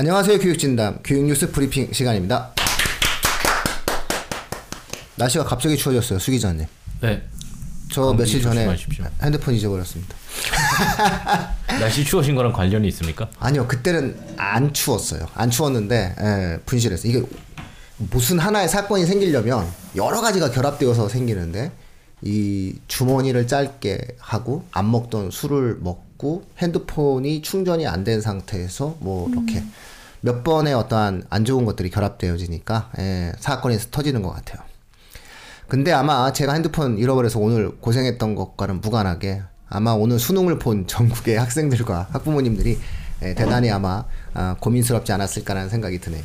안녕하세요 교육진담 교육뉴스 브리핑 시간입니다. 날씨가 갑자기 추워졌어요 수 기자님. 네. 저 며칠 전에 조심하십시오. 핸드폰 잊어버렸습니다. 날씨 추워진 거랑 관련이 있습니까? 아니요 그때는 안 추웠어요. 안 추웠는데 예, 분실했어요. 이게 무슨 하나의 사건이 생기려면 여러 가지가 결합되어서 생기는데 이 주머니를 짧게 하고 안 먹던 술을 먹 고 핸드폰이 충전이 안 된 상태에서 뭐 이렇게 몇 번의 어떠한 안 좋은 것들이 결합되어지니까 예, 사건이 터지는 것 같아요. 근데 아마 제가 핸드폰 잃어버려서 오늘 고생했던 것과는 무관하게 아마 오늘 수능을 본 전국의 학생들과 학부모님들이 예, 대단히 아마 아, 고민스럽지 않았을까라는 생각이 드네요.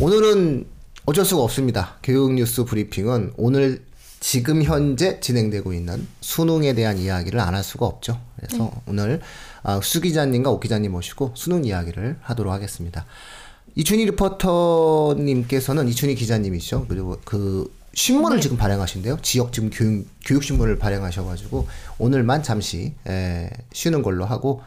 오늘은 어쩔 수가 없습니다. 교육 뉴스 브리핑은 오늘 지금 현재 진행되고 있는 수능에 대한 이야기를 안 할 수가 없죠. 그래서 오늘 아, 수 기자님과 오 기자님 모시고 수능 이야기를 하도록 하겠습니다. 이춘희 리포터님께서는 이춘희 기자님이시죠. 그리고 그 신문을 지금 발행하신대요. 지역 지금 교육, 교육신문을 발행하셔가지고 오늘만 잠시 에, 쉬는 걸로 하고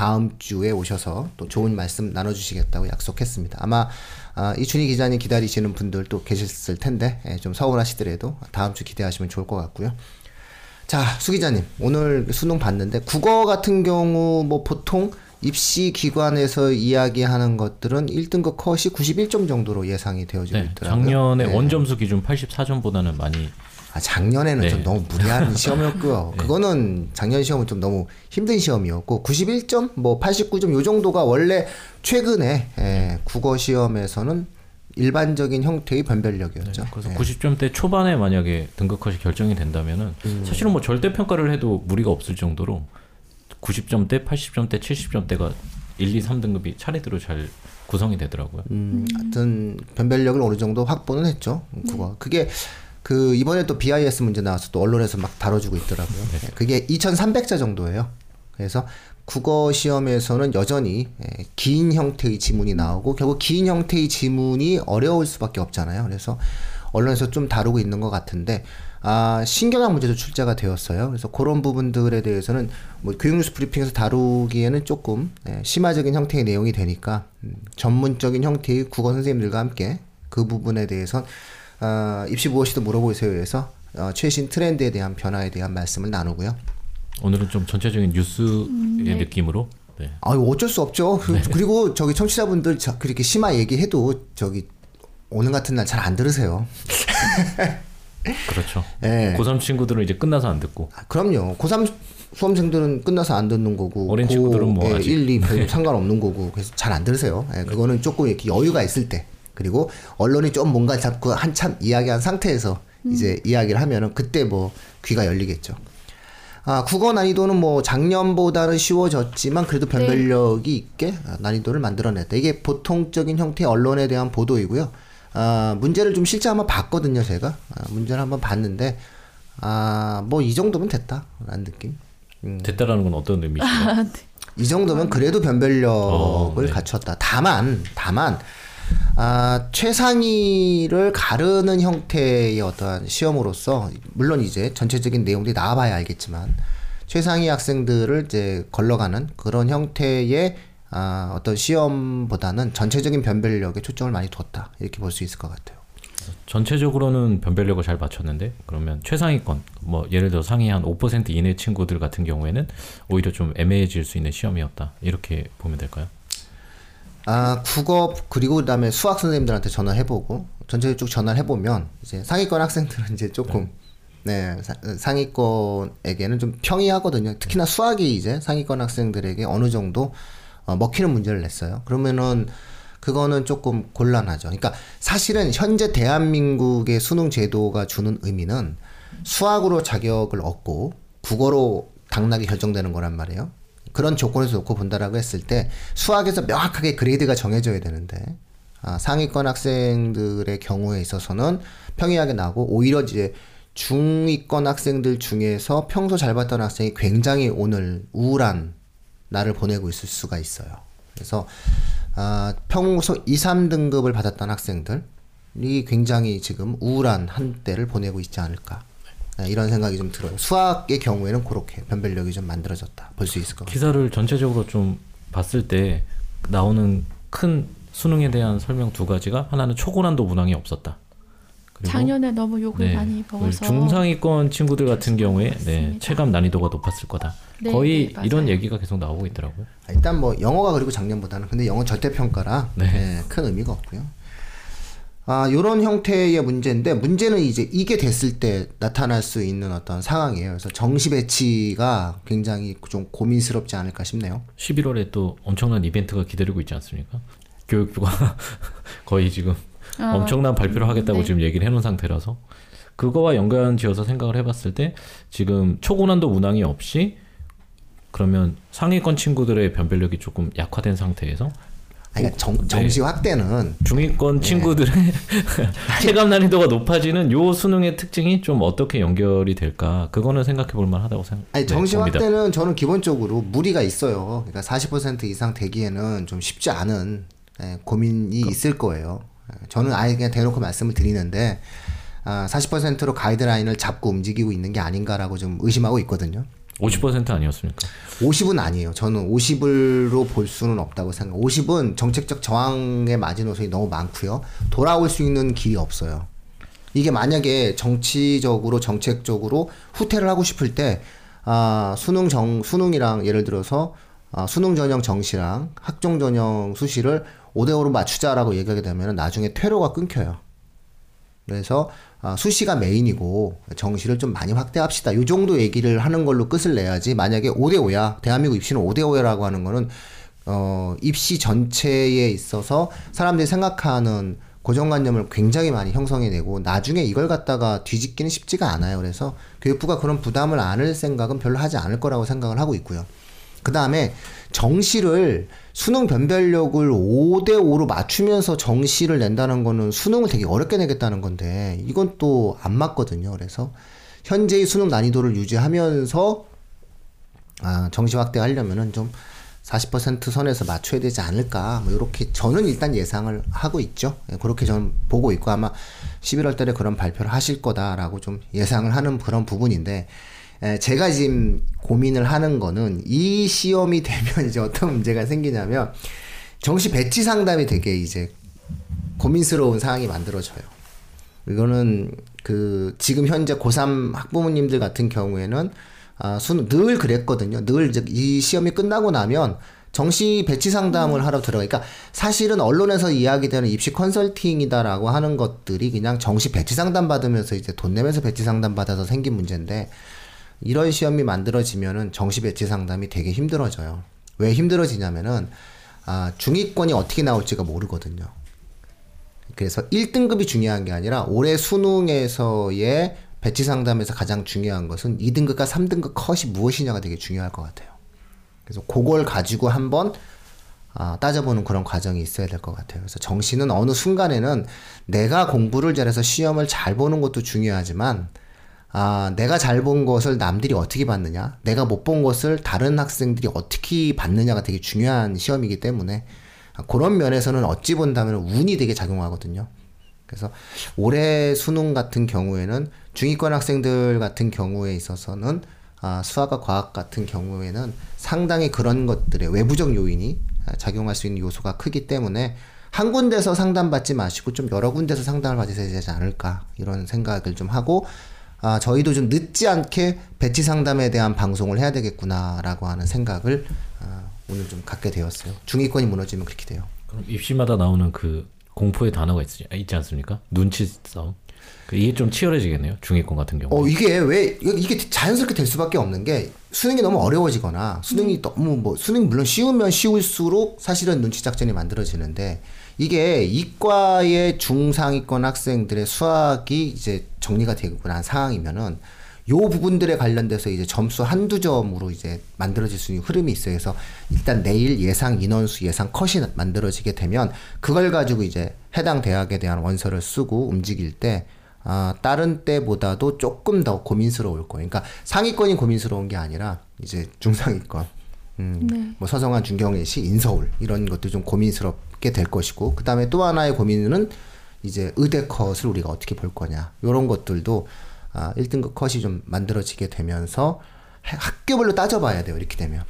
다음 주에 오셔서 또 좋은 말씀 나눠주시겠다고 약속했습니다. 아마 아, 이춘희 기자님 기다리시는 분들도 계셨을 텐데 예, 좀 서운하시더라도 다음 주 기대하시면 좋을 것 같고요. 자, 수 기자님 오늘 수능 봤는데 국어 같은 경우 뭐 보통 입시 기관에서 이야기하는 것들은 1등급 컷이 91점 정도로 예상이 되어지고 네. 있더라고요. 작년에 네. 원점수 기준 84점보다는 많이 아, 작년에는 네. 좀 너무 무리한 시험이었고요. 그거는 작년 시험은 좀 너무 힘든 시험이었고 91점, 뭐 89점 요 정도가 원래 최근에 예, 국어 시험에서는 일반적인 형태의 변별력이었죠. 그래서 예. 90점대 초반에 만약에 등급 컷이 결정이 된다면은 음. 사실은 뭐 절대 평가를 해도 무리가 없을 정도로 90점대, 80점대, 70점대가 1, 2, 3등급이 차례대로 잘 구성이 되더라고요. 음, 하여튼 변별력을 어느 정도 확보는 했죠. 국어. 그게 그 이번에 또 BIS 문제 나와서 또 언론에서 막 다뤄주고 있더라고요. 예, 그게 2,300자 정도예요. 그래서 국어 시험에서는 여전히 예, 긴 형태의 지문이 나오고 결국 긴 형태의 지문이 어려울 수밖에 없잖아요. 그래서 언론에서 좀 다루고 있는 것 같은데 아 신경학 문제도 출제가 되었어요. 그래서 그런 부분들에 대해서는 뭐 교육뉴스 브리핑에서 다루기에는 조금 예, 심화적인 형태의 내용이 되니까 음, 전문적인 형태의 국어 선생님들과 함께 그 부분에 대해서 어, 입시 무엇이든 물어보세요 해서 어, 최신 트렌드에 대한 변화에 대한 말씀을 나누고요. 오늘은 좀 전체적인 뉴스의 느낌으로 네. 아유 어쩔 수 없죠. 그, 리고 저기 청취자분들 저, 그렇게 심화 얘기해도 저기 오늘 같은 날 잘 안 들으세요. 그렇죠. 예. 고3 친구들은 이제 끝나서 안 듣고 아, 그럼요. 고3 수험생들은 끝나서 안 듣는 거고 어린 고, 친구들은 뭐 예, 아직. 1, 2 별로 상관없는 거고 그래서 잘 안 들으세요. 예, 그거는 조금 이렇게 여유가 있을 때 그리고 언론이 좀 뭔가 잡고 한참 이야기한 상태에서 이제 이야기를 하면은 그때 뭐 귀가 열리겠죠. 아, 국어 난이도는 뭐 작년보다는 쉬워졌지만 그래도 변별력이 있게 아, 난이도를 만들어냈다. 이게 보통적인 형태의 언론에 대한 보도이고요. 아, 문제를 좀 실제 한번 봤거든요, 제가. 아, 문제를 한번 봤는데, 아, 뭐 이 정도면 됐다 라는 느낌. 됐다라는 건 어떤 의미시죠? 이 정도면 그래도 변별력을 어, 네. 갖췄다. 다만, 다만, 아, 최상위를 가르는 형태의 어떠한 시험으로서, 물론 이제 전체적인 내용들이 나와봐야 알겠지만, 최상위 학생들을 이제 걸러가는 그런 형태의 아, 어떤 시험보다는 전체적인 변별력에 초점을 많이 뒀다. 이렇게 볼 수 있을 것 같아요. 전체적으로는 변별력을 잘 맞췄는데 그러면 최상위권 뭐 예를 들어 상위 한 5% 이내 친구들 같은 경우에는 오히려 좀 애매해질 수 있는 시험이었다 이렇게 보면 될까요? 아 국어 그리고 그다음에 수학 선생님들한테 전화해보고 전체적으로 쭉 전화를 해보면 이제 상위권 학생들은 이제 조금 네 사- 상위권에게는 좀 평이하거든요. 특히나 수학이 이제 상위권 학생들에게 어느 정도 어, 먹히는 문제를 냈어요. 그러면은 그거는 조금 곤란하죠. 그러니까 사실은 현재 대한민국의 수능 제도가 주는 의미는 수학으로 자격을 얻고 국어로 당락이 결정되는 거란 말이에요. 그런 조건에서 놓고 본다라고 했을 때 수학에서 명확하게 그레이드가 정해져야 되는데 아, 상위권 학생들의 경우에 있어서는 평이하게 나고 오히려 이제 중위권 학생들 중에서 평소 잘 봤던 학생이 굉장히 오늘 우울한 날을 보내고 있을 수가 있어요. 그래서 아, 평소 2, 3등급을 받았던 학생들이 굉장히 지금 우울한 한때를 보내고 있지 않을까. 네, 이런 생각이 좀 들어요. 수학의 경우에는 그렇게 변별력이 좀 만들어졌다. 볼 수 있을 것 같아요. 기사를 전체적으로 좀 봤을 때 나오는 큰 수능에 대한 설명 두 가지가 하나는 초고난도 문항이 없었다. 그리고 작년에 너무 욕을 네, 많이 먹어서 중상위권 친구들 같은 경우에 네. 체감 난이도가 높았을 거다. 네, 거의 네, 이런. 얘기가 계속 나오고 있더라고요. 일단 뭐 영어가 그리고 작년보다는 근데 영어 절대 평가라 네. 예, 큰 의미가 없고요. 아, 요런 형태의 문제인데 문제는 이제 이게 됐을 때 나타날 수 있는 어떤 상황이에요. 그래서 정시 배치가 굉장히 좀 고민스럽지 않을까 싶네요. 11월에 또 엄청난 이벤트가 기다리고 있지 않습니까? 교육부가 거의 지금 아, 엄청난 발표를 하겠다고 네. 지금 얘기를 해놓은 상태라서 그거와 연관지어서 생각을 해봤을 때 지금 초고난도 문항이 없이 그러면 상위권 친구들의 변별력이 조금 약화된 상태에서 그러니까 정, 정시 확대는 중위권 친구들의 체감 난이도가 높아지는 요 수능의 특징이 좀 어떻게 연결이 될까 그거는 생각해 볼 만하다고 생각. 아니 네, 정시 봅니다. 확대는 저는 기본적으로 무리가 있어요. 그러니까 40% 이상 되기에는 좀 쉽지 않은 예, 고민이 있을 거예요. 예, 저는 아예 그냥 대놓고 말씀을 드리는데 아, 40%로 가이드라인을 잡고 움직이고 있는 게 아닌가라고 좀 의심하고 있거든요. 50% 아니었습니까? 50은 아니에요. 저는 50으로 볼 수는 없다고 생각. 50은 정책적 저항의 마지노선이 너무 많고요. 돌아올 수 있는 길이 없어요. 이게 만약에 정치적으로 정책적으로 후퇴를 하고 싶을 때 아, 수능 정 수능이랑 예를 들어서 아, 수능 전형 정시랑 학종 전형 수시를 5대 5로 맞추자라고 얘기하게 되면 나중에 퇴로가 끊겨요. 그래서 아, 수시가 메인이고 정시를 좀 많이 확대합시다. 이 정도 얘기를 하는 걸로 끝을 내야지. 만약에 5대 5야. 대한민국 입시는 5대 5야라고 하는 거는 어, 입시 전체에 있어서 사람들이 생각하는 고정관념을 굉장히 많이 형성해내고 나중에 이걸 갖다가 뒤집기는 쉽지가 않아요. 그래서 교육부가 그런 부담을 안을 생각은 별로 하지 않을 거라고 생각을 하고 있고요. 그 다음에 정시를 수능 변별력을 5대5로 맞추면서 정시를 낸다는 거는 수능을 되게 어렵게 내겠다는 건데 이건 또 안 맞거든요. 그래서 현재의 수능 난이도를 유지하면서 아, 정시 확대하려면은 좀 40% 선에서 맞춰야 되지 않을까 뭐 이렇게 저는 일단 예상을 하고 있죠. 예, 그렇게 저는 보고 있고 아마 11월 달에 그런 발표를 하실 거다라고 좀 예상을 하는 그런 부분인데 에, 제가 지금 고민을 하는 거는 이 시험이 되면 이제 어떤 문제가 생기냐면 정시 배치 상담이 되게 이제 고민스러운 상황이 만들어져요. 이거는 그 지금 현재 고3 학부모님들 같은 경우에는 아, 수능 늘 그랬거든요. 늘 이 시험이 끝나고 나면 정시 배치 상담을 하러 들어가. 그러니까 사실은 언론에서 이야기되는 입시 컨설팅이다라고 하는 것들이 그냥 정시 배치 상담 받으면서 이제 돈 내면서 배치 상담 받아서 생긴 문제인데 이런 시험이 만들어지면은 정시 배치 상담이 되게 힘들어져요. 왜 힘들어지냐면은 아, 중위권이 어떻게 나올지가 모르거든요. 그래서 1등급이 중요한 게 아니라 올해 수능에서의 배치 상담에서 가장 중요한 것은 2등급과 3등급 컷이 무엇이냐가 되게 중요할 것 같아요. 그래서 그걸 가지고 한번 아, 따져보는 그런 과정이 있어야 될 것 같아요. 그래서 정시는 어느 순간에는 내가 공부를 잘해서 시험을 잘 보는 것도 중요하지만 아, 내가 잘 본 것을 남들이 어떻게 봤느냐, 내가 못 본 것을 다른 학생들이 어떻게 봤느냐가 되게 중요한 시험이기 때문에 아, 그런 면에서는 어찌 본다면 운이 되게 작용하거든요. 그래서 올해 수능 같은 경우에는 중위권 학생들 같은 경우에 있어서는 아, 수학과 과학 같은 경우에는 상당히 그런 것들의 외부적 요인이 아, 작용할 수 있는 요소가 크기 때문에 한 군데서 상담받지 마시고 좀 여러 군데서 상담을 받으셔야 되지 않을까 이런 생각을 좀 하고 아, 저희도 좀 늦지 않게 배치 상담에 대한 방송을 해야 되겠구나라고 하는 생각을 아, 오늘 좀 갖게 되었어요. 중위권이 무너지면 그렇게 돼요. 그럼 입시마다 나오는 그 공포의 단어가 있지, 있지 않습니까? 눈치 싸움. 그 이게 좀 치열해지겠네요. 중위권 같은 경우. 어 이게 왜 이게- 이게 자연스럽게 될 수밖에 없는 게 수능이 너무 어려워지거나 수능이 너무 뭐 수능 이 물론 쉬우면 쉬울수록 사실은 눈치 작전이 만들어지는데 이게 이과의 중상위권 학생들의 수학이 이제 정리가 되고 난 상황이면은 요 부분들에 관련돼서 이제 점수 한두 점으로 이제 만들어질 수 있는 흐름이 있어요. 그래서 일단 내일 예상 인원수, 예상 컷이 만들어지게 되면 그걸 가지고 이제 해당 대학에 대한 원서를 쓰고 움직일 때 아, 다른 때보다도 조금 더 고민스러울 거예요. 그러니까 상위권이 고민스러운 게 아니라 이제 중상위권, 음, 네. 뭐 서성한, 중경외시, 인서울 이런 것도 좀 고민스럽 게 될 것이고 그 다음에 또 하나의 고민은 이제 의대 컷을 우리가 어떻게 볼 거냐 이런 것들도 아, 1등급 컷이 좀 만들어지게 되면서 해- 학교별로 따져봐야 돼요. 이렇게 되면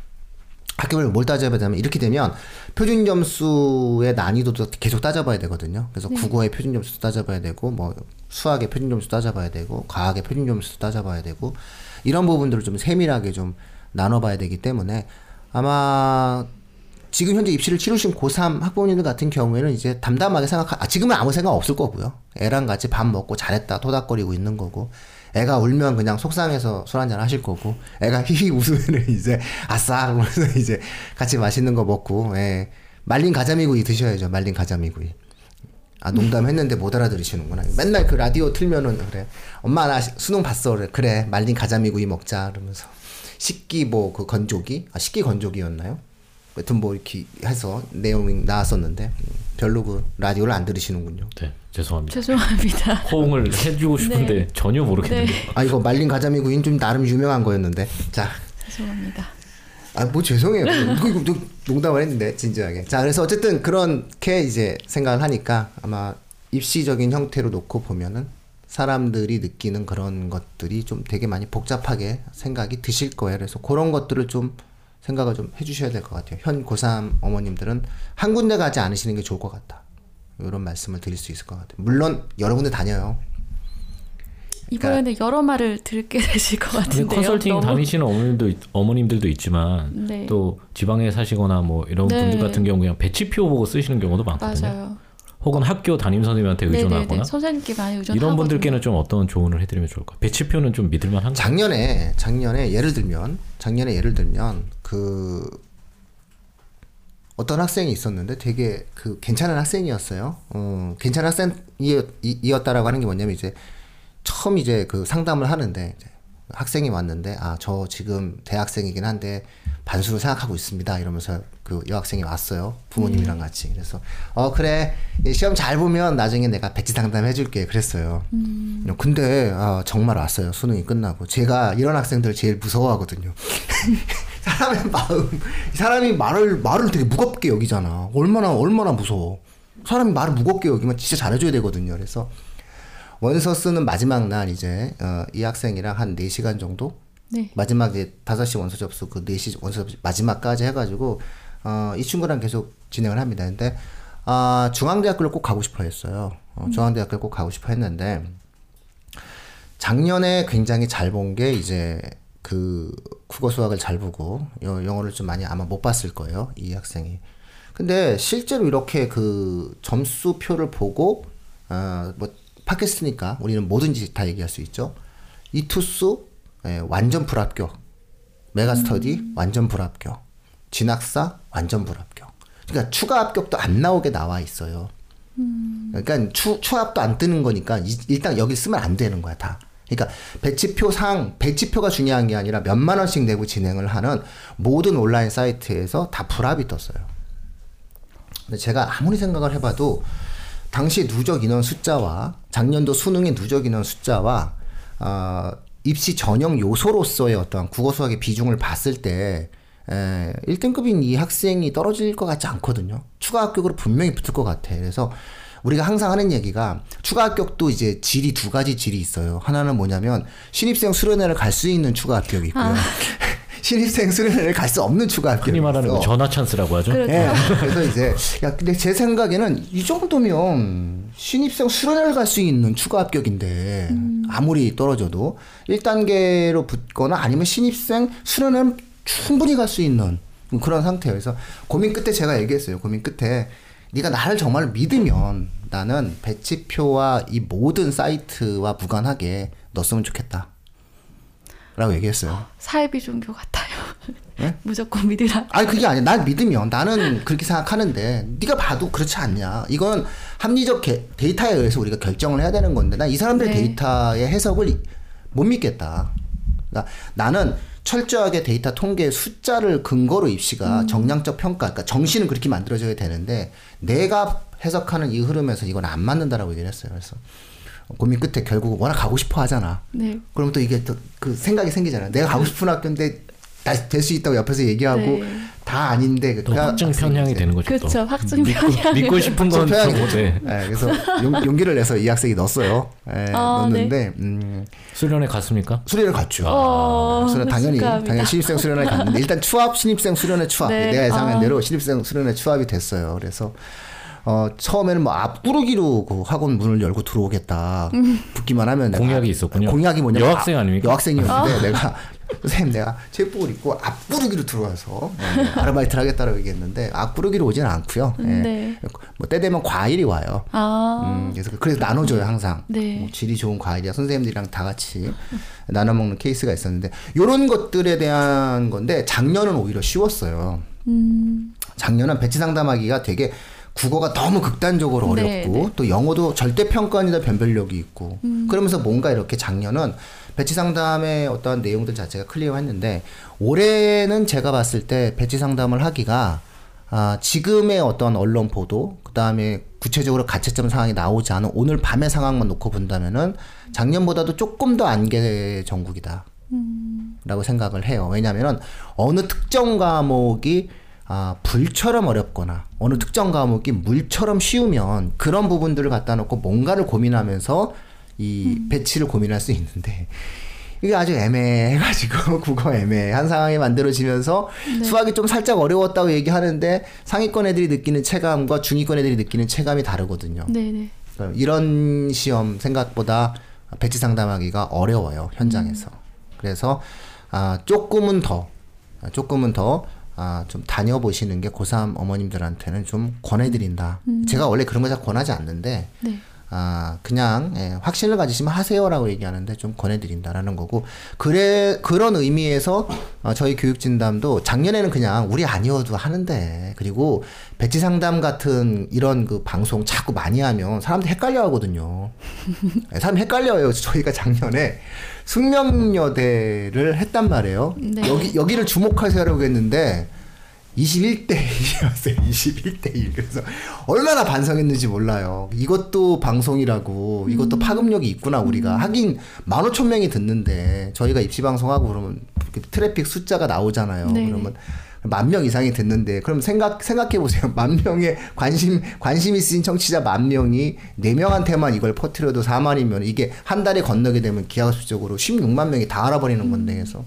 학교별로 뭘 따져야 되냐면 이렇게 되면 표준 점수의 난이도도 계속 따져봐야 되거든요. 그래서 국어의 표준 점수도 따져봐야 되고 뭐 수학의 표준 점수도 따져봐야 되고 과학의 표준 점수도 따져봐야 되고 이런 부분들을 좀 세밀하게 좀 나눠봐야 되기 때문에 아마 지금 현재 입시를 치르신 고3 학부모님들 같은 경우에는 이제 담담하게 생각하, 아, 지금은 아무 생각 없을 거고요. 애랑 같이 밥 먹고 잘했다 토닥거리고 있는 거고, 애가 울면 그냥 속상해서 술 한잔 하실 거고, 애가 히히 웃으면은 이제 아싸! 그러면서 이제 같이 맛있는 거 먹고, 예. 말린 가자미구이 드셔야죠. 말린 가자미구이. 아, 농담했는데 못 알아들으시는구나. 맨날 그 라디오 틀면은 그래. 엄마 나 시- 수능 봤어. 그래. 그래. 말린 가자미구이 먹자. 그러면서. 식기 뭐 그 건조기? 아, 식기 건조기였나요? 여튼 뭐 이렇게 해서 내용이 나왔었는데 음, 별로 그 라디오를 안 들으시는군요. 네, 죄송합니다. 죄송합니다. 호응을 해주고 싶은데 네. 전혀 모르겠는데. 네. 아 이거 말린 가자미구이는 좀 나름 유명한 거였는데 자. 죄송합니다. 아 뭐 죄송해요. 이거, 농담을 했는데 진지하게. 자 그래서 어쨌든 그렇게 이제 생각을 하니까 아마 입시적인 형태로 놓고 보면은 사람들이 느끼는 그런 것들이 좀 되게 많이 복잡하게 생각이 드실 거예요. 그래서 그런 것들을 좀 생각을 좀 해주셔야 될 것 같아요. 현 고3 어머님들은 한 군데 가지 않으시는 게 좋을 것 같다. 이런 말씀을 드릴 수 있을 것 같아요. 물론 여러 군데 다녀요. 이번에는 여러 말을 들게 되실 것 같은데요. 컨설팅 너무- 다니시는 어머님도 있- 어머님들도 있지만 네. 또 지방에 사시거나 뭐 이런 네. 분들 같은 경우 그냥 배치표 보고 쓰시는 경우도 많거든요. 맞아요. 혹은 학교 담임 선생님한테 의존하거나 네네네. 선생님께 많이 의존하거든요. 이런 분들께는 좀 어떤 조언을 해드리면 좋을까? 배치표는 좀 믿을만한가? 작년에 작년에 예를 들면 작년에 예를 들면 그 어떤 학생이 있었는데 되게 그 괜찮은 학생이었어요. 어, 괜찮은 학생이었다라고 하는 게 뭐냐면 이제 처음 이제 그 상담을 하는데 이제 학생이 왔는데 아 저 지금 대학생이긴 한데 반수를 생각하고 있습니다. 이러면서 그 여학생이 왔어요. 부모님이랑 같이. 그래서 어 그래. 이 시험 잘 보면 나중에 내가 백지 상담 해줄게. 그랬어요. 근데 아, 정말 왔어요. 수능이 끝나고. 제가 이런 학생들 제일 무서워하거든요. 사람의 마음 사람이 말을 말을 되게 무겁게 여기잖아. 얼마나 얼마나 무서워. 사람이 말을 무겁게 여기면 진짜 잘해줘야 되거든요. 그래서 원서 쓰는 마지막 날 이제 어, 이 학생이랑 한 4시간 정도 네. 마지막 이제 5시 원서 접수 그 4시 원서 접수 마지막까지 해가지고 어, 이 친구랑 계속 진행을 합니다. 근데 아 중앙대학교를 꼭 가고 싶어 했어요. 어, 중앙대학교를 꼭 가고 싶어 했는데 작년에 굉장히 잘 본 게 이제 그 국어 수학을 잘 보고 여- 영어를 좀 많이 아마 못 봤을 거예요. 이 학생이. 근데 실제로 이렇게 그 점수표를 보고 어 뭐 팟캐스트니까 우리는 뭐든지 다 얘기할 수 있죠. 이 투수 예, 완전 불합격. 메가스터디 완전 불합격. 진학사 완전 불합격. 그러니까 추가 합격도 안 나오게 나와 있어요. 그러니까 추, 추합도 안 뜨는 거니까 이- 일단 여기 쓰면 안 되는 거야 다. 그러니까 배치표 상 배치표가 중요한 게 아니라 몇만 원씩 내고 진행을 하는 모든 온라인 사이트에서 다 불합이 떴어요. 근데 제가 아무리 생각을 해봐도 당시 누적 인원 숫자와 작년도 수능의 누적 인원 숫자와 어, 입시 전형 요소로서의 어떤 국어 수학의 비중을 봤을 때 에, 1등급인 이 학생이 떨어질 것 같지 않거든요. 추가 합격으로 분명히 붙을 것 같아. 그래서 우리가 항상 하는 얘기가 추가 합격도 이제 질이 두 가지 질이 있어요. 하나는 뭐냐면 신입생 수련회를 갈 수 있는 추가 합격이 있고요. 신입생 수련회를 갈 수 없는 추가 합격이 흔히 말하는 있어. 그 전화 찬스라고 하죠. 그렇죠. 예. 그래서 이제 야 근데 제 생각에는 이 정도면 신입생 수련회를 갈 수 있는 추가 합격인데 아무리 떨어져도 1단계로 붙거나 아니면 신입생 수련회는 충분히 갈 수 있는 그런 상태예요. 그래서 고민 끝에 제가 얘기했어요. 고민 끝에 네가 나를 정말 믿으면 나는 배치표와 이 모든 사이트와 무관하게 넣었으면 좋겠다. 라고 얘기했어요. 사회비 종교 같아요. 네? 무조건 믿으라. 아니 그게 아니야. 날 믿으면 나는 그렇게 생각하는데 네가 봐도 그렇지 않냐. 이건 합리적 게- 데이터에 의해서 우리가 결정을 해야 되는 건데 난 이 사람들 네. 데이터의 해석을 이- 못 믿겠다. 그러니까 나는 철저하게 데이터 통계 숫자를 근거로 입시가 정량적 평가, 그러니까 정신은 그렇게 만들어져야 되는데 내가 해석하는 이 흐름에서 이건 안 맞는다라고 얘기를 했어요. 그래서 고민 끝에 결국 워낙 가고 싶어 하잖아. 네. 그럼 또 이게 또 그 생각이 생기잖아요. 내가 가고 싶은 학교인데 될 수 있다고 옆에서 얘기하고 네. 다 아닌데 그또 확증 편향이 되는 거죠. 또. 그렇죠. 확증 믿고, 편향. 믿고 싶은 건 못해. 네, 그래서 용, 용기를 내서 이 학생이 넣었어요. 예, 아, 넣었는데 음, 수련회 갔습니까? 수련을 갔죠. 어, 수련 당연히 축하합니다. 당연히 신입생 수련회 갔는데 일단 추합 신입생 수련회 추합 네. 내가 예상한 아. 대로 신입생 수련회 추합이 됐어요. 그래서 어 처음에는 뭐 앞구르기로 그 학원 문을 열고 들어오겠다 붙기만 하면 공약이 있었군요. 공약이 뭐냐면 여학생 아- 아닙니까? 여학생이었는데 내가 선생님 내가 체육복을 입고 앞구르기로 들어와서 네, 아르바이트를 하겠다라고 얘기했는데 앞구르기로 오지는 않고요. 예. 네. 뭐 때 되면 과일이 와요. 아, 음, 그래서 그래서 나눠줘요 항상. 네. 뭐 질이 좋은 과일이야 선생님들이랑 다 같이 나눠 먹는 케이스가 있었는데 이런 것들에 대한 건데 작년은 오히려 쉬웠어요. 음, 작년은 배치 상담하기가 되게 국어가 너무 극단적으로 네, 어렵고 네. 또 영어도 절대 평가아니다 변별력이 있고 음. 그러면서 뭔가 이렇게 작년은 배치 상담의 어떠한 내용들 자체가 clear했는데 올해는 제가 봤을 때 배치 상담을 하기가 아, 지금의 어떤 언론 보도 그다음에 구체적으로 가채점 상황이 나오지 않은 오늘 밤의 상황만 놓고 본다면은 작년보다도 조금 더 안개 전국이다. 라고 생각을 해요. 왜냐하면 어느 특정 과목이 아, 불처럼 어렵거나 어느 특정 과목이 물처럼 쉬우면 그런 부분들을 갖다 놓고 뭔가를 고민하면서 이 배치를 고민할 수 있는데 이게 아주 애매해가지고 국어 애매한 상황이 만들어지면서 수학이 좀 살짝 어려웠다고 얘기하는데 상위권 애들이 느끼는 체감과 중위권 애들이 느끼는 체감이 다르거든요. 네네. 그러니까 이런 시험 생각보다 배치 상담하기가 어려워요 현장에서. 그래서 아 조금은 더 아, 조금은 더 아, 좀 다녀보시는 게 고3 어머님들한테는 좀 권해드린다. 제가 원래 그런 거 잘 권하지 않는데 네. 아 그냥 예, 확신을 가지시면 하세요라고 얘기하는데 좀 권해드린다라는 거고 그래 그런 의미에서 어, 저희 교육진담도 작년에는 그냥 우리 아니어도 하는데 그리고 배치 상담 같은 이런 그 방송 자꾸 많이 하면 사람들 헷갈려 하거든요. 예, 사람 헷갈려요. 저희가 작년에 숙명여대를 했단 말이에요. 네. 여기 여기를 주목하세요라고 했는데 21대 1이었어요. 21대 1. 그래서 얼마나 반성했는지 몰라요. 이것도 방송이라고, 이것도 파급력이 있구나, 우리가. 하긴, 15,000명이 듣는데, 저희가 입시방송하고 그러면 트래픽 숫자가 나오잖아요. 네. 그러면 만 명 이상이 듣는데, 그럼 생각, 생각해보세요. 만 명의 관심, 관심 있으신 청취자 만 명이 4명한테만 이걸 퍼뜨려도 4만이면 이게 한 달에 건너게 되면 기하급수적으로 16만 명이 다 알아버리는 건데, 그래서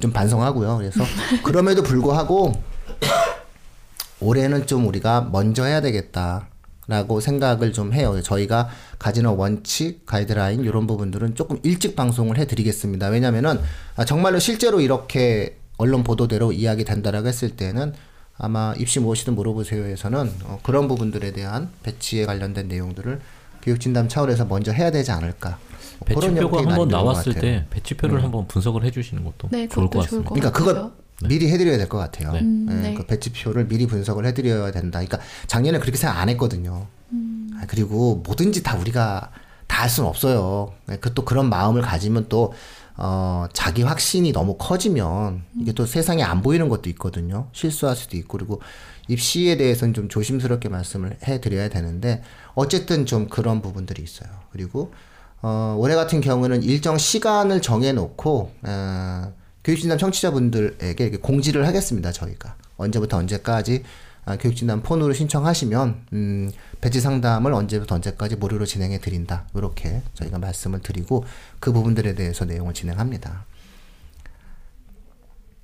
좀 반성하고요. 그래서 그럼에도 불구하고 올해는 좀 우리가 먼저 해야 되겠다 라고 생각을 좀 해요. 저희가 가지는 원칙, 가이드라인 이런 부분들은 조금 일찍 방송을 해드리겠습니다. 왜냐면은 아, 정말로 실제로 이렇게 언론 보도대로 이야기 된다라고 했을 때는 아마 입시 무엇이든 물어보세요에서는 어, 그런 부분들에 대한 배치에 관련된 내용들을 교육진담 차원에서 먼저 해야 되지 않을까. 배치표가 한번 나왔을. 음. 때 배치표를 한번 분석을 해주시는 것도 네, 좋을 것 같습니다. 것 그러니까 같아 요. 그거 미리 해드려야 될 것 같아요. 네. 음, 예, 네. 그 배치표를 미리 분석을 해드려야 된다. 그러니까 작년에 그렇게 생각 안 했거든요. 음. 아, 그리고 뭐든지 다 우리가 다 할 수는 없어요. 그 또 그런 마음을 가지면 또 어, 자기 확신이 너무 커지면 이게 또 세상에 안 보이는 것도 있거든요. 실수할 수도 있고 그리고 입시에 대해서는 좀 조심스럽게 말씀을 해드려야 되는데 어쨌든 좀 그런 부분들이 있어요. 그리고 어, 올해 같은 경우는 일정 시간을 정해놓고 어, 교육진담 청취자분들에게 이렇게 공지를 하겠습니다. 저희가 언제부터 언제까지 아, 교육진담 폰으로 신청하시면 음, 배치 상담을 언제부터 언제까지 무료로 진행해 드린다. 이렇게 저희가 말씀을 드리고 그 부분들에 대해서 내용을 진행합니다.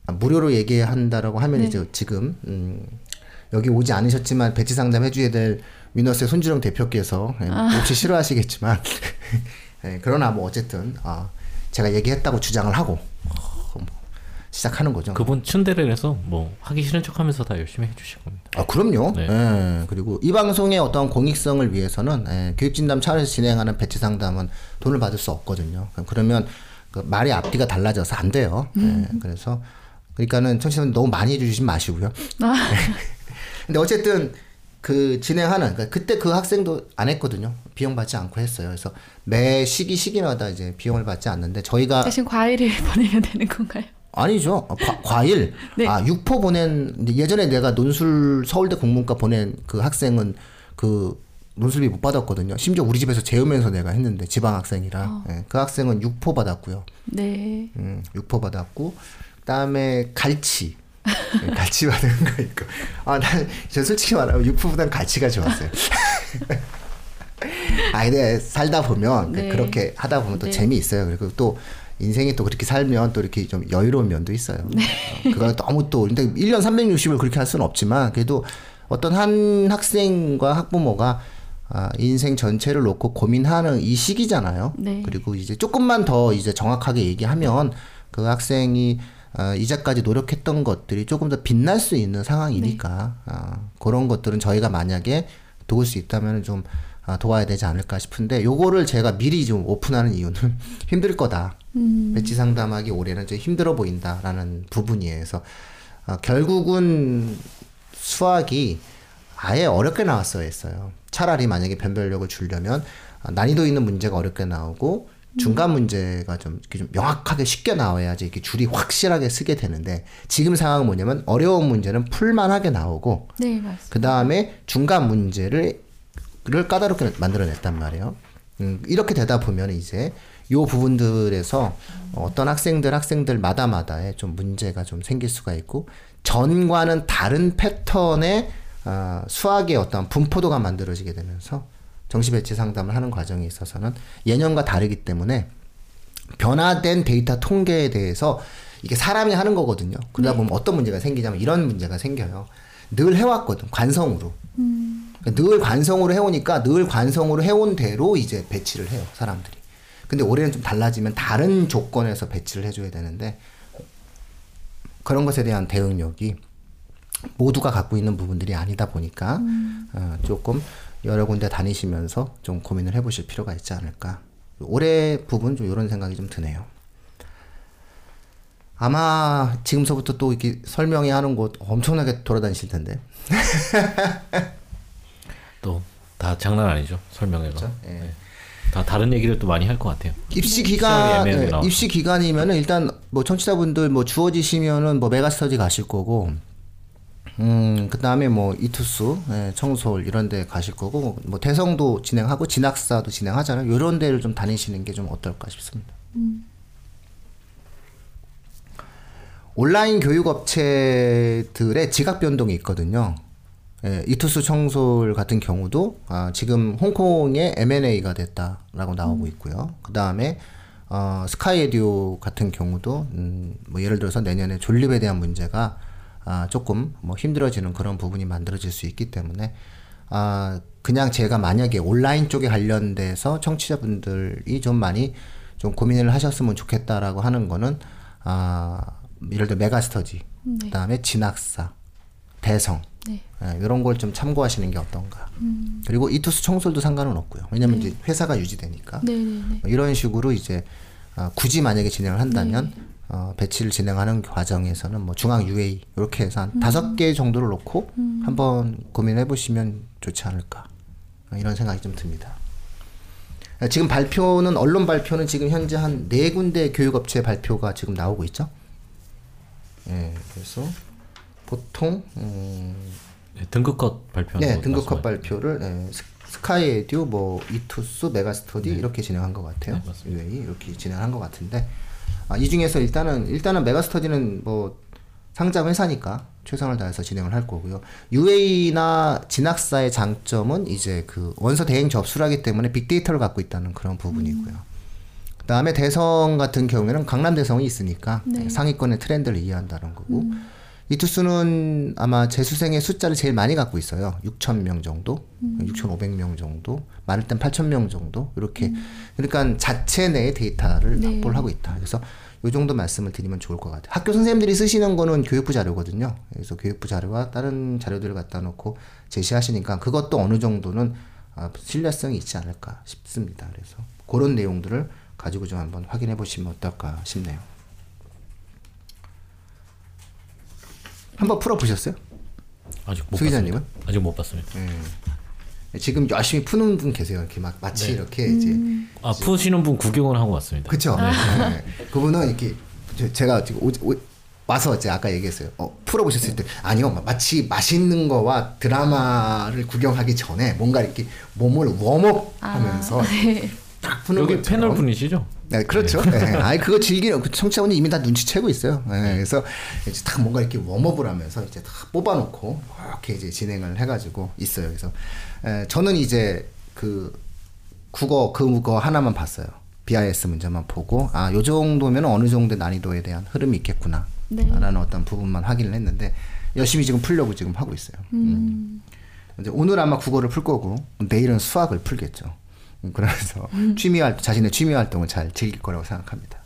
아, 무료로 얘기한다라고 하면 네. 이제 지금 음, 여기 오지 않으셨지만 배치 상담 해줘야 될 위너스의 손주령 대표께서 예, 혹시 싫어하시겠지만 예, 그러나 뭐 어쨌든 아, 제가 얘기했다고 주장을 하고 시작하는 거죠. 그분 춘대를 해서 뭐 하기 싫은 척하면서 다 열심히 해주실 겁니다. 아, 그럼요. 네. 예, 그리고 이 방송의 어떤 공익성을 위해서는 예, 교육진담 차원에서 진행하는 배치 상담은 돈을 받을 수 없거든요. 그럼 그러면 그 말의 앞뒤가 달라져서 안 돼요. 예, 그래서 그러니까는 청취자분 너무 많이 해주시지 마시고요. 아, 근데 어쨌든 그 진행하는 그러니까 그때 그 학생도 안 했거든요. 비용 받지 않고 했어요. 그래서 매 시기 시기마다 이제 비용을 받지 않는데 저희가 대신 과일을 보내면 되는 건가요? 아니죠. 과, 과일. 네. 아, 육포 보낸, 예전에 내가 논술 서울대 국문과 보낸 그 학생은 그 논술비 못 받았거든요. 심지어 우리 집에서 재우면서 내가 했는데 지방 학생이라. 예, 그 학생은 육포 받았고요. 네. 음, 육포 받았고, 그다음에 갈치. 같이 받은 거 있고. 아, 난, 저 솔직히 말하면 육부보단 같이가 좋았어요. 아, 근데 살다 보면 그 네. 그렇게 하다 보면 또 네. 재미있어요. 그리고 또 인생이 또 그렇게 살면 또 이렇게 좀 여유로운 면도 있어요. 네. 어, 그거 너무 또, 근데 1년 360을 그렇게 할 수는 없지만 그래도 어떤 한 학생과 학부모가 아, 인생 전체를 놓고 고민하는 이 시기잖아요. 네. 그리고 이제 조금만 더 이제 정확하게 얘기하면 그 학생이 아, 이제까지 노력했던 것들이 조금 더 빛날 수 있는 상황이니까 아, 그런 것들은 저희가 만약에 도울 수 있다면 좀 아, 도와야 되지 않을까 싶은데 요거를 제가 미리 좀 오픈하는 이유는 힘들 거다. 배치 상담하기 올해는 좀 힘들어 보인다라는 부분이에요. 그래서 아, 결국은 수학이 아예 어렵게 나왔어야 했어요. 차라리 만약에 변별력을 주려면 아, 난이도 있는 문제가 어렵게 나오고 중간 문제가 좀, 이렇게 좀 명확하게 쉽게 나와야지 이렇게 줄이 확실하게 쓰게 되는데 지금 상황은 뭐냐면 어려운 문제는 풀만하게 나오고 네. 그 다음에 중간 문제를 를 까다롭게 만들어냈단 말이에요. 음, 이렇게 되다 보면 이제 요 부분들에서 어떤 학생들 학생들마다마다에 좀 문제가 좀 생길 수가 있고 전과는 다른 패턴의 아, 수학의 어떤 분포도가 만들어지게 되면서 정시 배치 상담을 하는 과정에 있어서는 예년과 다르기 때문에 변화된 데이터 통계에 대해서 이게 사람이 하는 거거든요. 그러다 보면 어떤 문제가 생기냐면 이런 문제가 생겨요. 늘 해왔거든 관성으로. 그러니까 늘 관성으로 해오니까 늘 관성으로 해온 대로 이제 배치를 해요 사람들이. 근데 올해는 좀 달라지면 다른 조건에서 배치를 해줘야 되는데 그런 것에 대한 대응력이 모두가 갖고 있는 부분들이 아니다 보니까 어, 조금 여러 군데 다니시면서 좀 고민을 해보실 필요가 있지 않을까. 올해 부분 좀 이런 생각이 좀 드네요. 아마 지금서부터 또 이렇게 설명회 하는 곳 엄청나게 돌아다니실 텐데. 또 다 장난 아니죠 설명회가. 그렇죠? 예. 네. 다 다른 얘기를 또 많이 할 것 같아요. 입시 시험이 기간 나와서. 입시 기간이면은 일단 뭐 청취자분들 뭐 주어지시면은 뭐 메가스터디 가실 거고 음 그 다음에 뭐 이투스 예, 청솔 이런 데 가실 거고 뭐 대성도 진행하고 진학사도 진행하잖아요. 이런 데를 좀 다니시는 게 좀 어떨까 싶습니다. 온라인 교육 업체들의 지각 변동이 있거든요. 예, 이투스 청솔 같은 경우도 아, 지금 홍콩에 M&A가 됐다라고 나오고 있고요. 그 다음에 어, 스카이 에듀 같은 경우도 음, 뭐 예를 들어서 내년에 존립에 대한 문제가 아, 조금 뭐 힘들어지는 그런 부분이 만들어질 수 있기 때문에 아, 그냥 제가 만약에 온라인 쪽에 관련돼서 청취자분들이 좀 많이 좀 고민을 하셨으면 좋겠다라고 하는 거는 아, 예를 들어 메가스터디, 그다음에 진학사, 대성 네. 예, 이런 걸 좀 참고하시는 게 어떤가. 그리고 이투스 청솔도 상관은 없고요. 왜냐면 이제 회사가 유지되니까. 네, 네, 네. 뭐 이런 식으로 이제 아, 굳이 만약에 진행을 한다면 어, 배치를 진행하는 과정에서는 뭐 중앙 UA 이렇게 해서 한 다섯 개 정도를 놓고 한번 고민해 보시면 좋지 않을까 아, 이런 생각이 좀 듭니다. 아, 지금 발표는 언론 발표는 지금 현재 한 네 군데 교육업체 발표가 지금 나오고 있죠. 예, 그래서 보통 음, 네, 등급컷 발표. 네, 등급컷 발표를 네, 스- 스카이 에듀, 뭐 이투스, 메가스터디 이렇게 진행한 것 같아요. 네, 이렇게 진행한 것 같은데 아, 이 중에서 일단은 일단은 메가스터디는 뭐 상장 회사니까 최선을 다해서 진행을 할 거고요. UA나 진학사의 장점은 이제 그 원서 대행 접수를 하기 때문에 빅데이터를 갖고 있다는 그런 부분이고요. 그다음에 대성 같은 경우에는 강남 대성이 있으니까 네. 상위권의 트렌드를 이해한다는 거고 이투스는 아마 재수생의 숫자를 제일 많이 갖고 있어요. 6천 명 정도, 6,500명 정도, 많을 땐 8천 명 정도 이렇게 그러니까 자체 내의 데이터를 네. 확보를 하고 있다. 그래서 이 정도 말씀을 드리면 좋을 것 같아요. 학교 선생님들이 쓰시는 거는 교육부 자료거든요. 그래서 교육부 자료와 다른 자료들을 갖다 놓고 제시하시니까 그것도 어느 정도는 아, 신뢰성이 있지 않을까 싶습니다. 그래서 그런 내용들을 가지고 좀 한번 확인해 보시면 어떨까 싶네요. 한번 풀어 보셨어요? 아직 못 수 기자님은? 봤습니다. 아직 못 봤습니다. 예. 지금 열심히 푸는 분 계세요. 이렇게 막 마치 네. 이렇게 이제 아 푸시는 분 구경을 하고 왔습니다. 그쵸? 네. 그분은 이렇게 저- 제가 지금 오, 오, 와서 제가 아까 얘기했어요. 어, 풀어보셨을 때 아니요, 마치 맛있는 거와 드라마를 구경하기 전에 뭔가 이렇게 몸을 웜업하면서 아, 네. 딱 푸는 여기 것처럼. 패널 분이시죠? 네, 그렇죠. 네. 아이 그거 즐기는 그 청취자분이 이미 다 눈치채고 있어요. 네, 그래서 이제 딱 뭔가 이렇게 웜업을 하면서 이제 다 뽑아놓고 이렇게 이제 진행을 해가지고 있어요. 그래서 에, 저는 이제 그 국어 그거 하나만 봤어요. BIS 문제만 보고 아 요 정도면 어느 정도 난이도에 대한 흐름이 있겠구나. 네. 라는 어떤 부분만 확인을 했는데 열심히 지금 풀려고 지금 하고 있어요. 음. 이제 오늘 아마 국어를 풀 거고 내일은 수학을 풀겠죠. 음, 그래서 취미 활 자신의 취미 활동을 잘 즐길 거라고 생각합니다.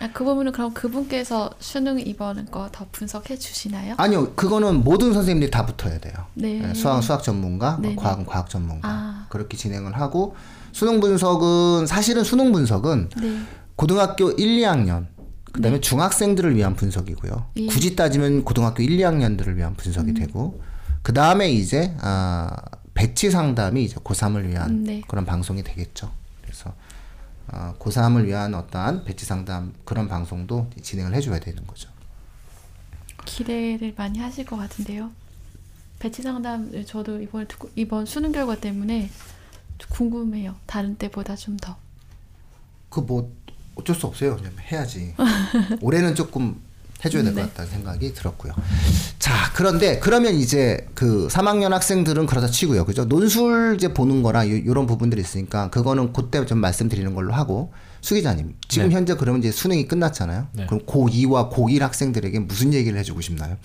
아, 그 부분은 그럼 그분께서 수능 이번 거 더 분석해 주시나요? 아니요, 그거는 모든 선생님들이 다 붙어야 돼요. 네. 예, 수학은 수학 전문가, 네, 과학은 과학 전문가 아. 그렇게 진행을 하고 수능 분석은 사실은 수능 분석은 네. 고등학교 1, 2학년 그다음에 중학생들을 위한 분석이고요. 예. 굳이 따지면 고등학교 1, 2학년들을 위한 분석이 음. 되고 그 다음에 이제 아, 배치 상담이 이제 고3을 위한 음, 네. 그런 방송이 되겠죠. 그래서 아, 고3을 위한 어떠한 배치 상담 그런 방송도 진행을 해줘야 되는 거죠. 기대를 많이 하실 것 같은데요. 배치 상담 저도 이번에 듣고 이번 수능 결과 때문에 좀 궁금해요. 다른 때보다 좀 더. 그 뭐 어쩔 수 없어요. 그냥 해야지. 올해는 조금 해줘야 될것 네. 같다는 생각이 들었고요. 자, 그런데 그러면 이제 그 3학년 학생들은 그러다 치고요. 그죠? 논술 이제 보는 거랑 요, 런 부분들이 있으니까 그거는 그때 좀 말씀드리는 걸로 하고 수 기자님 지금 네. 현재 그러면 이제 수능이 끝났잖아요. 네. 그럼 고2와 고1 학생들에게 무슨 얘기를 해주고 싶나요?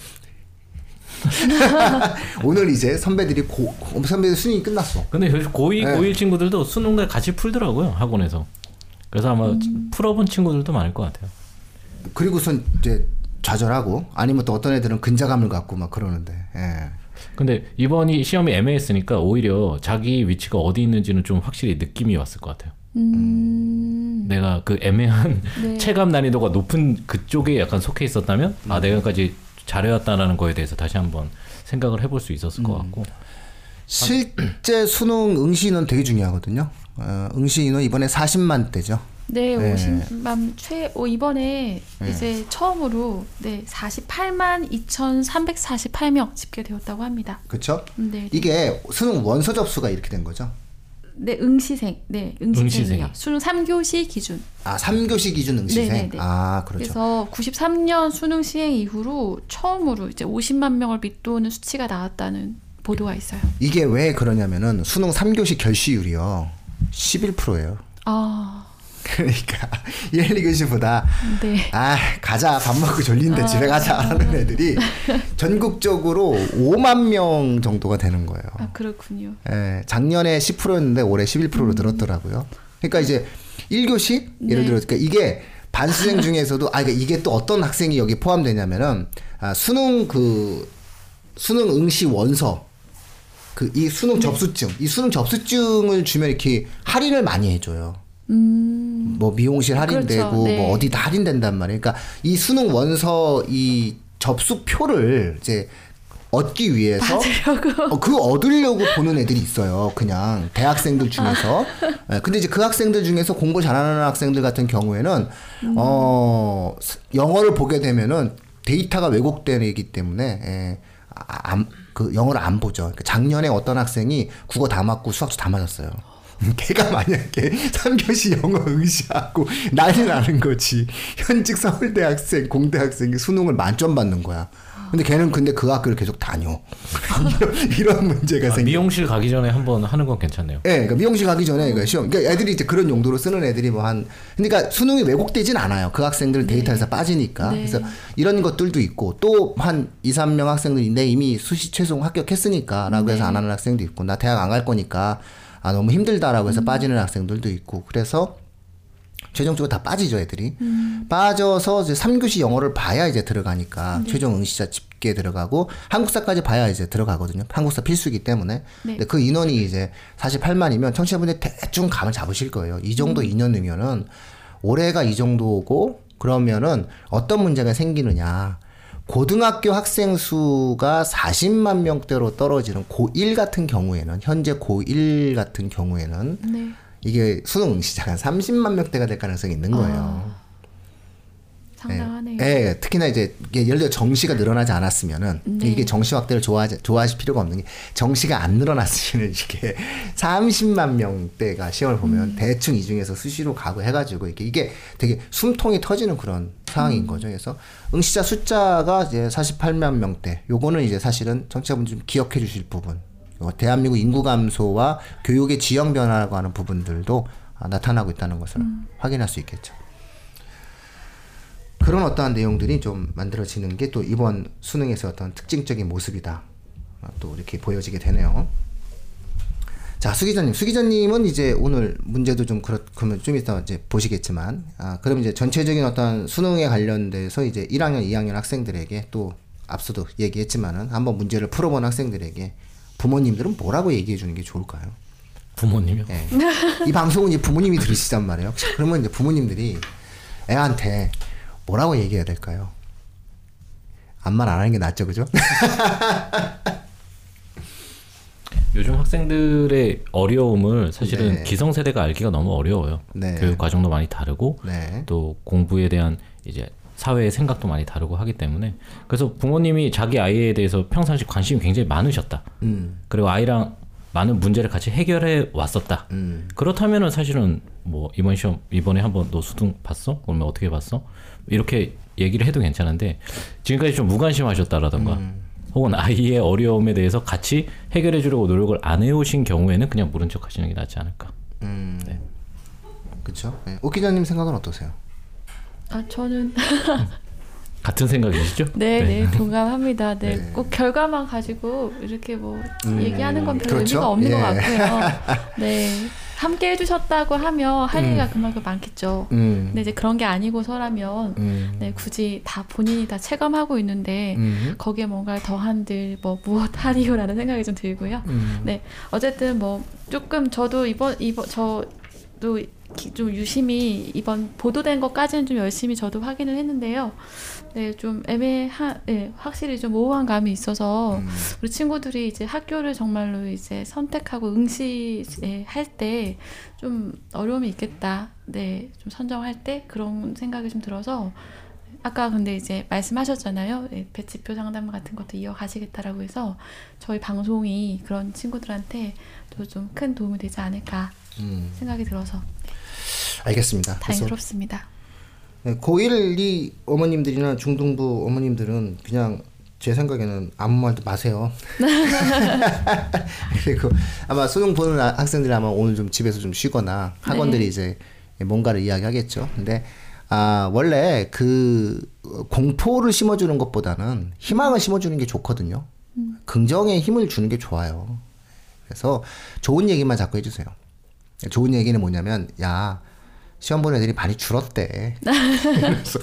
오늘 이제 선배들이 고 선배들 수능이 끝났어. 근데 고2, 네. 고1 친구들도 수능날 같이 풀더라고요 학원에서. 그래서 아마 풀어본 친구들도 많을 것 같아요. 그리고선 이제 좌절하고 아니면 또 어떤 애들은 근자감을 갖고 막 그러는데 예. 근데 이번이 시험이 애매했으니까 오히려 자기 위치가 어디 있는지는 좀 확실히 느낌이 왔을 것 같아요. 음. 내가 그 애매한 네. 체감 난이도가 높은 그쪽에 약간 속해 있었다면 아 내가까지 잘해왔다라는 거에 대해서 다시 한번 생각을 해볼 수 있었을 것 같고 실제 수능 응시는 되게 중요하거든요. 어, 응시 인원 이번에 40만 대죠. 네, 네. 50만 최 오, 이번에 네. 이제 처음으로 네 48만 2,348명 집계되었다고 합니다. 그렇죠? 네, 이게 수능 원서 접수가 이렇게 된 거죠. 네 응시생, 네 응시생이요. 응시생이. 수능 3교시 기준. 아, 3교시 기준 응시생. 네네네. 아, 그렇죠. 그래서 93년 수능 시행 이후로 처음으로 이제 50만 명을 밑도는 수치가 나왔다는 보도가 있어요. 이게 왜 그러냐면은 수능 3교시 결시율이요. 11%예요. 아, 그러니까 1, 2교시보다 네. 아 가자 밥 먹고 졸린데 집에 가자 하는 애들이 전국적으로 5만 명 정도가 되는 거예요. 아 그렇군요. 예, 작년에 10%였는데 올해 11%로 늘었더라고요. 그러니까 이제 1교시 예를 네. 들어 그러니까 이게 반수생 중에서도 아 그러니까 이게 또 어떤 학생이 여기 포함되냐면은 아, 수능 그 수능 응시 원서 그 이 수능 접수증 이 수능 접수증을 주면 이렇게 할인을 많이 해줘요. 음, 뭐 미용실 할인되고 그렇죠. 네. 뭐 어디 다 할인된단 말이에요. 그러니까 이 수능 원서 이 접수표를 이제 얻기 위해서 어, 그 얻으려고 보는 애들이 있어요. 그냥 대학생들 중에서. 예, 근데 이제 그 학생들 중에서 공부 잘하는 학생들 같은 경우에는 어 스- 영어를 보게 되면은 데이터가 왜곡되기 때문에 예, 아, 안, 그 영어를 안 보죠. 그러니까 작년에 어떤 학생이 국어 다 맞고 수학도 다 맞았어요. 걔가 만약에 3교시 영어 응시하고 난리 나는 거지. 현직 서울대 학생, 공대 학생이 수능을 만점 받는 거야. 근데 걔는 근데 그 학교를 계속 다녀. 이런, 이런 문제가 아, 생겨. 미용실 가기 전에 한번 하는 건 괜찮네요. 예, 그러니까 미용실 가기 전에 그러니까 시험. 그러니까 애들이 이제 그런 용도로 쓰는 애들이 뭐 한 그러니까 수능이 왜곡되진 않아요. 그 학생들 데이터에서 빠지니까. 네. 그래서 이런 것들도 있고 또 한 2, 3명 학생들이 내 이미 수시 최종 합격했으니까라고 해서 안 하는 학생도 있고 나 대학 안 갈 거니까 아 너무 힘들다라고 해서 빠지는 학생들도 있고. 그래서 최종적으로 다 빠지죠, 애들이. 빠져서 이제 3교시 영어를 봐야 이제 들어가니까 최종 응시자 집계 들어가고 한국사까지 봐야 이제 들어가거든요. 한국사 필수기 때문에. 네. 근데 그 인원이 이제 48만이면 청취자분들 대충 감을 잡으실 거예요. 이 정도 인원이면은 올해가 이 정도고 그러면은 어떤 문제가 생기느냐. 고등학교 학생 수가 40만 명대로 떨어지는 고1 같은 경우에는 현재 고1 같은 경우에는 네. 이게 수능 응시자가 30만 명대가 될 가능성이 있는 거예요. 상당하네요. 예, 예, 특히나 이제 들어 정시가 늘어나지 않았으면은 네. 이게 정시 확대를 좋아하지, 좋아하실 필요가 없는 게 정시가 안 늘어났으면 이게 30만 명대가 시험을 보면 음. 대충 이 중에서 수시로 가고 해가지고 이게 이게 되게 숨통이 터지는 그런 상황인 음. 거죠. 그래서 응시자 숫자가 이제 48만 명대. 요거는 이제 사실은 정치자분 좀 기억해 주실 부분. 어, 대한민국 인구 감소와 교육의 지형 변화라고 하는 부분들도 아, 나타나고 있다는 것을 음. 확인할 수 있겠죠. 그런 어떠한 내용들이 좀 만들어지는 게 또 이번 수능에서 어떤 특징적인 모습이다. 아, 또 이렇게 보여지게 되네요. 자, 수 기자님. 수 기자님은 이제 오늘 문제도 좀 그렇, 그러면 좀 이따 이제 보시겠지만, 아, 그럼 이제 전체적인 어떤 수능에 관련돼서 이제 1학년, 2학년 학생들에게 또 앞서도 얘기했지만은 한번 문제를 풀어본 학생들에게 부모님들은 뭐라고 얘기해 주는 게 좋을까요? 부모님이요? 예. 이 방송은 이제 부모님이 들으시단 말이에요. 자, 그러면 이제 부모님들이 애한테 뭐라고 얘기해야 될까요? 아무 말 안 하는 게 낫죠, 그죠? 요즘 학생들의 어려움을 사실은 네. 기성세대가 알기가 너무 어려워요. 네. 교육 과정도 많이 다르고 네. 또 공부에 대한 이제 사회의 생각도 많이 다르고 하기 때문에 그래서 부모님이 자기 아이에 대해서 평상시 관심이 굉장히 많으셨다. 음, 그리고 아이랑 많은 문제를 같이 해결해 왔었다. 음, 그렇다면은 사실은 뭐 이번 시험 이번에 한번 너 수능 봤어? 그러면 어떻게 봤어? 이렇게 얘기를 해도 괜찮은데 지금까지 좀 무관심하셨다라던가 음. 혹은 아이의 어려움에 대해서 같이 해결해 주려고 노력을 안 해오신 경우에는 그냥 모른 척 하시는 게 낫지 않을까. 음. 네. 그쵸? 네. 오 기자님 생각은 어떠세요? 아 저는 같은 생각이시죠? 네, 네, 동감합니다. 네, 네. 꼭 결과만 가지고 이렇게 뭐 음, 얘기하는 건별 그렇죠. 의미가 없는 예. 것 같고요. 네, 함께 해주셨다고 하면 할 얘기가 그만큼 많겠죠. 음, 근데 이제 그런 게 아니고서라면 음, 네, 굳이 다 본인이 다 체감하고 있는데 음, 거기에 뭔가 더한들 뭐 무엇 하리요라는 생각이 좀 들고요. 음, 네, 어쨌든 뭐 조금 저도 이번 이번 저도 기- 좀 유심히 이번 보도된 것까지는 좀 열심히 저도 확인을 했는데요. 네, 좀 애매한, 네, 확실히 좀 모호한 감이 있어서 음. 우리 친구들이 이제 학교를 정말로 이제 선택하고 응시할 때 좀 어려움이 있겠다. 네, 좀 선정할 때 그런 생각이 좀 들어서 아까 근데 이제 말씀하셨잖아요. 예, 배치표 상담 같은 것도 이어가시겠다라고 해서 저희 방송이 그런 친구들한테 또 좀 큰 도움이 되지 않을까 음. 생각이 들어서 알겠습니다. 네, 고1이 어머님들이나 중등부 어머님들은 그냥 제 생각에는 아무 말도 마세요. 그리고 아마 수능 보는 아- 학생들이 아마 오늘 좀 집에서 좀 쉬거나 학원들이 네. 이제 뭔가를 이야기하겠죠. 근데 아 원래 그 공포를 심어주는 것보다는 희망을 심어주는 게 좋거든요. 긍정의 힘을 주는 게 좋아요. 그래서 좋은 얘기만 자꾸 해주세요. 좋은 얘기는 뭐냐면 야 시험 보는 애들이 많이 줄었대. 그래서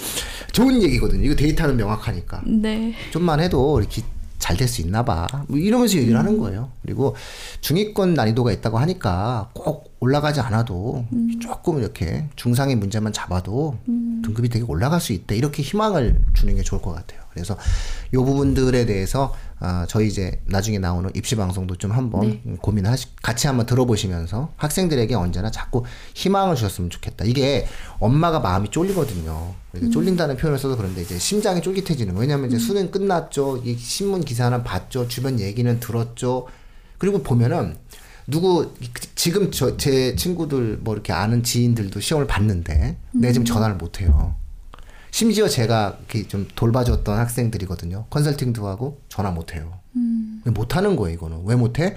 좋은 얘기거든요. 이거 데이터는 명확하니까. 네. 좀만 해도 이렇게 잘 될 수 있나 봐. 뭐 이러면서 얘기를 하는 거예요. 그리고 중위권 난이도가 있다고 하니까 꼭 올라가지 않아도 조금 이렇게 중상의 문제만 잡아도 등급이 되게 올라갈 수 있대. 이렇게 희망을 주는 게 좋을 것 같아요. 그래서 요 부분들에 대해서 아, 저희 이제 나중에 나오는 입시 방송도 좀 한번 네. 음, 고민하시 같이 한번 들어보시면서 학생들에게 언제나 자꾸 희망을 주셨으면 좋겠다. 이게 엄마가 마음이 쫄리거든요. 이렇게 쫄린다는 표현을 써서 그런데 이제 심장이 쫄깃해지는 거예요. 왜냐하면 이제 수능 끝났죠. 이 신문 기사는 봤죠. 주변 얘기는 들었죠. 그리고 보면은 누구 지금 저 제 친구들 뭐 이렇게 아는 지인들도 시험을 봤는데 내가 지금 전화를 못 해요. 심지어 제가 이렇게 좀 돌봐줬던 학생들이거든요. 컨설팅도 하고 전화 못 해요. 못 하는 거예요, 이거는. 왜 못 해?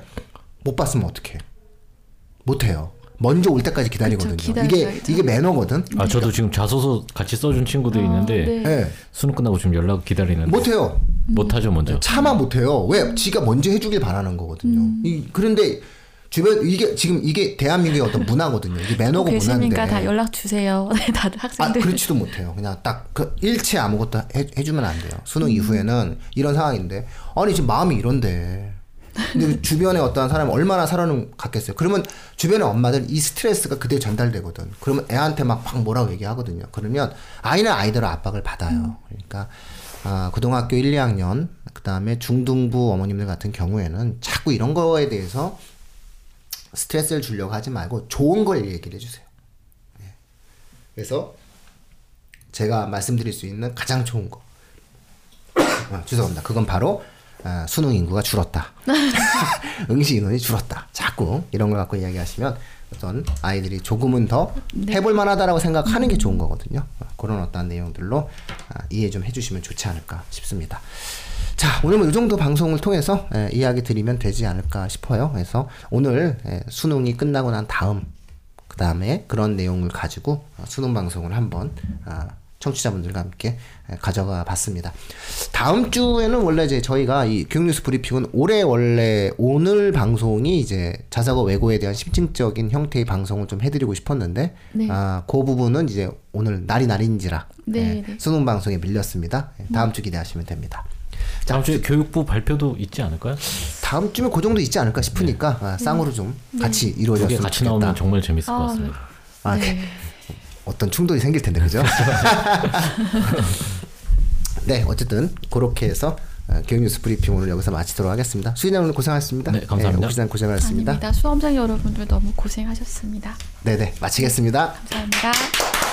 못 봤으면 어떡해. 못 해요. 먼저 올 때까지 기다리거든요. 그쵸, 이게. 이게 매너거든. 아 저도 지금 자소서 같이 써준 친구들이 있는데 네. 예. 수능 끝나고 지금 연락 기다리는데 못 해요. 못하죠 먼저. 차마 못 해요. 왜? 지가 먼저 해주길 바라는 거거든요. 이, 그런데 주변 이게 지금 이게 대한민국의 어떤 문화거든요. 이게 매너고 문화인데. 다 연락 주세요. 네, 다들 아, 학생들. 그렇지도 못해요. 그냥 딱 그 일체 아무것도 해, 해주면 안 돼요. 수능 이후에는 이런 상황인데 아니 지금 마음이 이런데. 근데 주변에 어떤 사람이 얼마나 사랑을 갖겠어요. 그러면 주변의 엄마들 이 스트레스가 그대로 전달되거든. 그러면 애한테 막 막 뭐라고 얘기하거든요. 그러면 아이는 아이대로 압박을 받아요. 그러니까 아, 고등학교 1, 2학년 그 다음에 중등부 어머님들 같은 경우에는 자꾸 이런 거에 대해서 스트레스를 주려고 하지 말고 좋은 걸 얘기를 해주세요. 예. 그래서 제가 말씀드릴 수 있는 가장 좋은 거. 아, 죄송합니다. 그건 바로 아, 수능 인구가 줄었다. 응시 인원이 줄었다. 자꾸 이런 걸 갖고 이야기하시면 어떤 아이들이 조금은 더 해볼 만하다라고 생각하는 게 좋은 거거든요. 아, 그런 어떤 내용들로 아, 이해 좀 해주시면 좋지 않을까 싶습니다. 자, 오늘 뭐이 정도 방송을 통해서 에, 이야기 드리면 되지 않을까 싶어요. 그래서 오늘 에, 수능이 끝나고 난 다음 그 다음에 그런 내용을 가지고 어, 수능 방송을 한번 아, 청취자분들과 함께 에, 가져가 봤습니다. 다음 주에는 원래 이제 저희가 이 교육뉴스 브리핑은 올해 원래 오늘 방송이 이제 자사고 외고에 대한 심층적인 형태의 방송을 좀 해드리고 싶었는데 네. 아, 그 부분은 이제 오늘 날이 날인지라 네, 예, 네. 수능 방송에 밀렸습니다. 예, 다음 주 기대하시면 됩니다. 다음 주에 교육부 발표도 있지 않을까요? 다음 주면 그 정도 있지 않을까 싶으니까 아, 쌍으로 좀 같이 두개 이루어졌으면 같이 좋겠다. 나오면 정말 재밌을 것 아, 같습니다. 아, 네. 어떤 충돌이 생길 텐데 그죠? 네 어쨌든 그렇게 해서 어, 교육 뉴스 브리핑 오늘 여기서 마치도록 하겠습니다. 수인양 오늘 고생하셨습니다. 네, 감사합니다. 옥시장 고생하셨습니다. 아닙니다. 수험생 여러분들 너무 고생하셨습니다. 네 네 마치겠습니다. 감사합니다.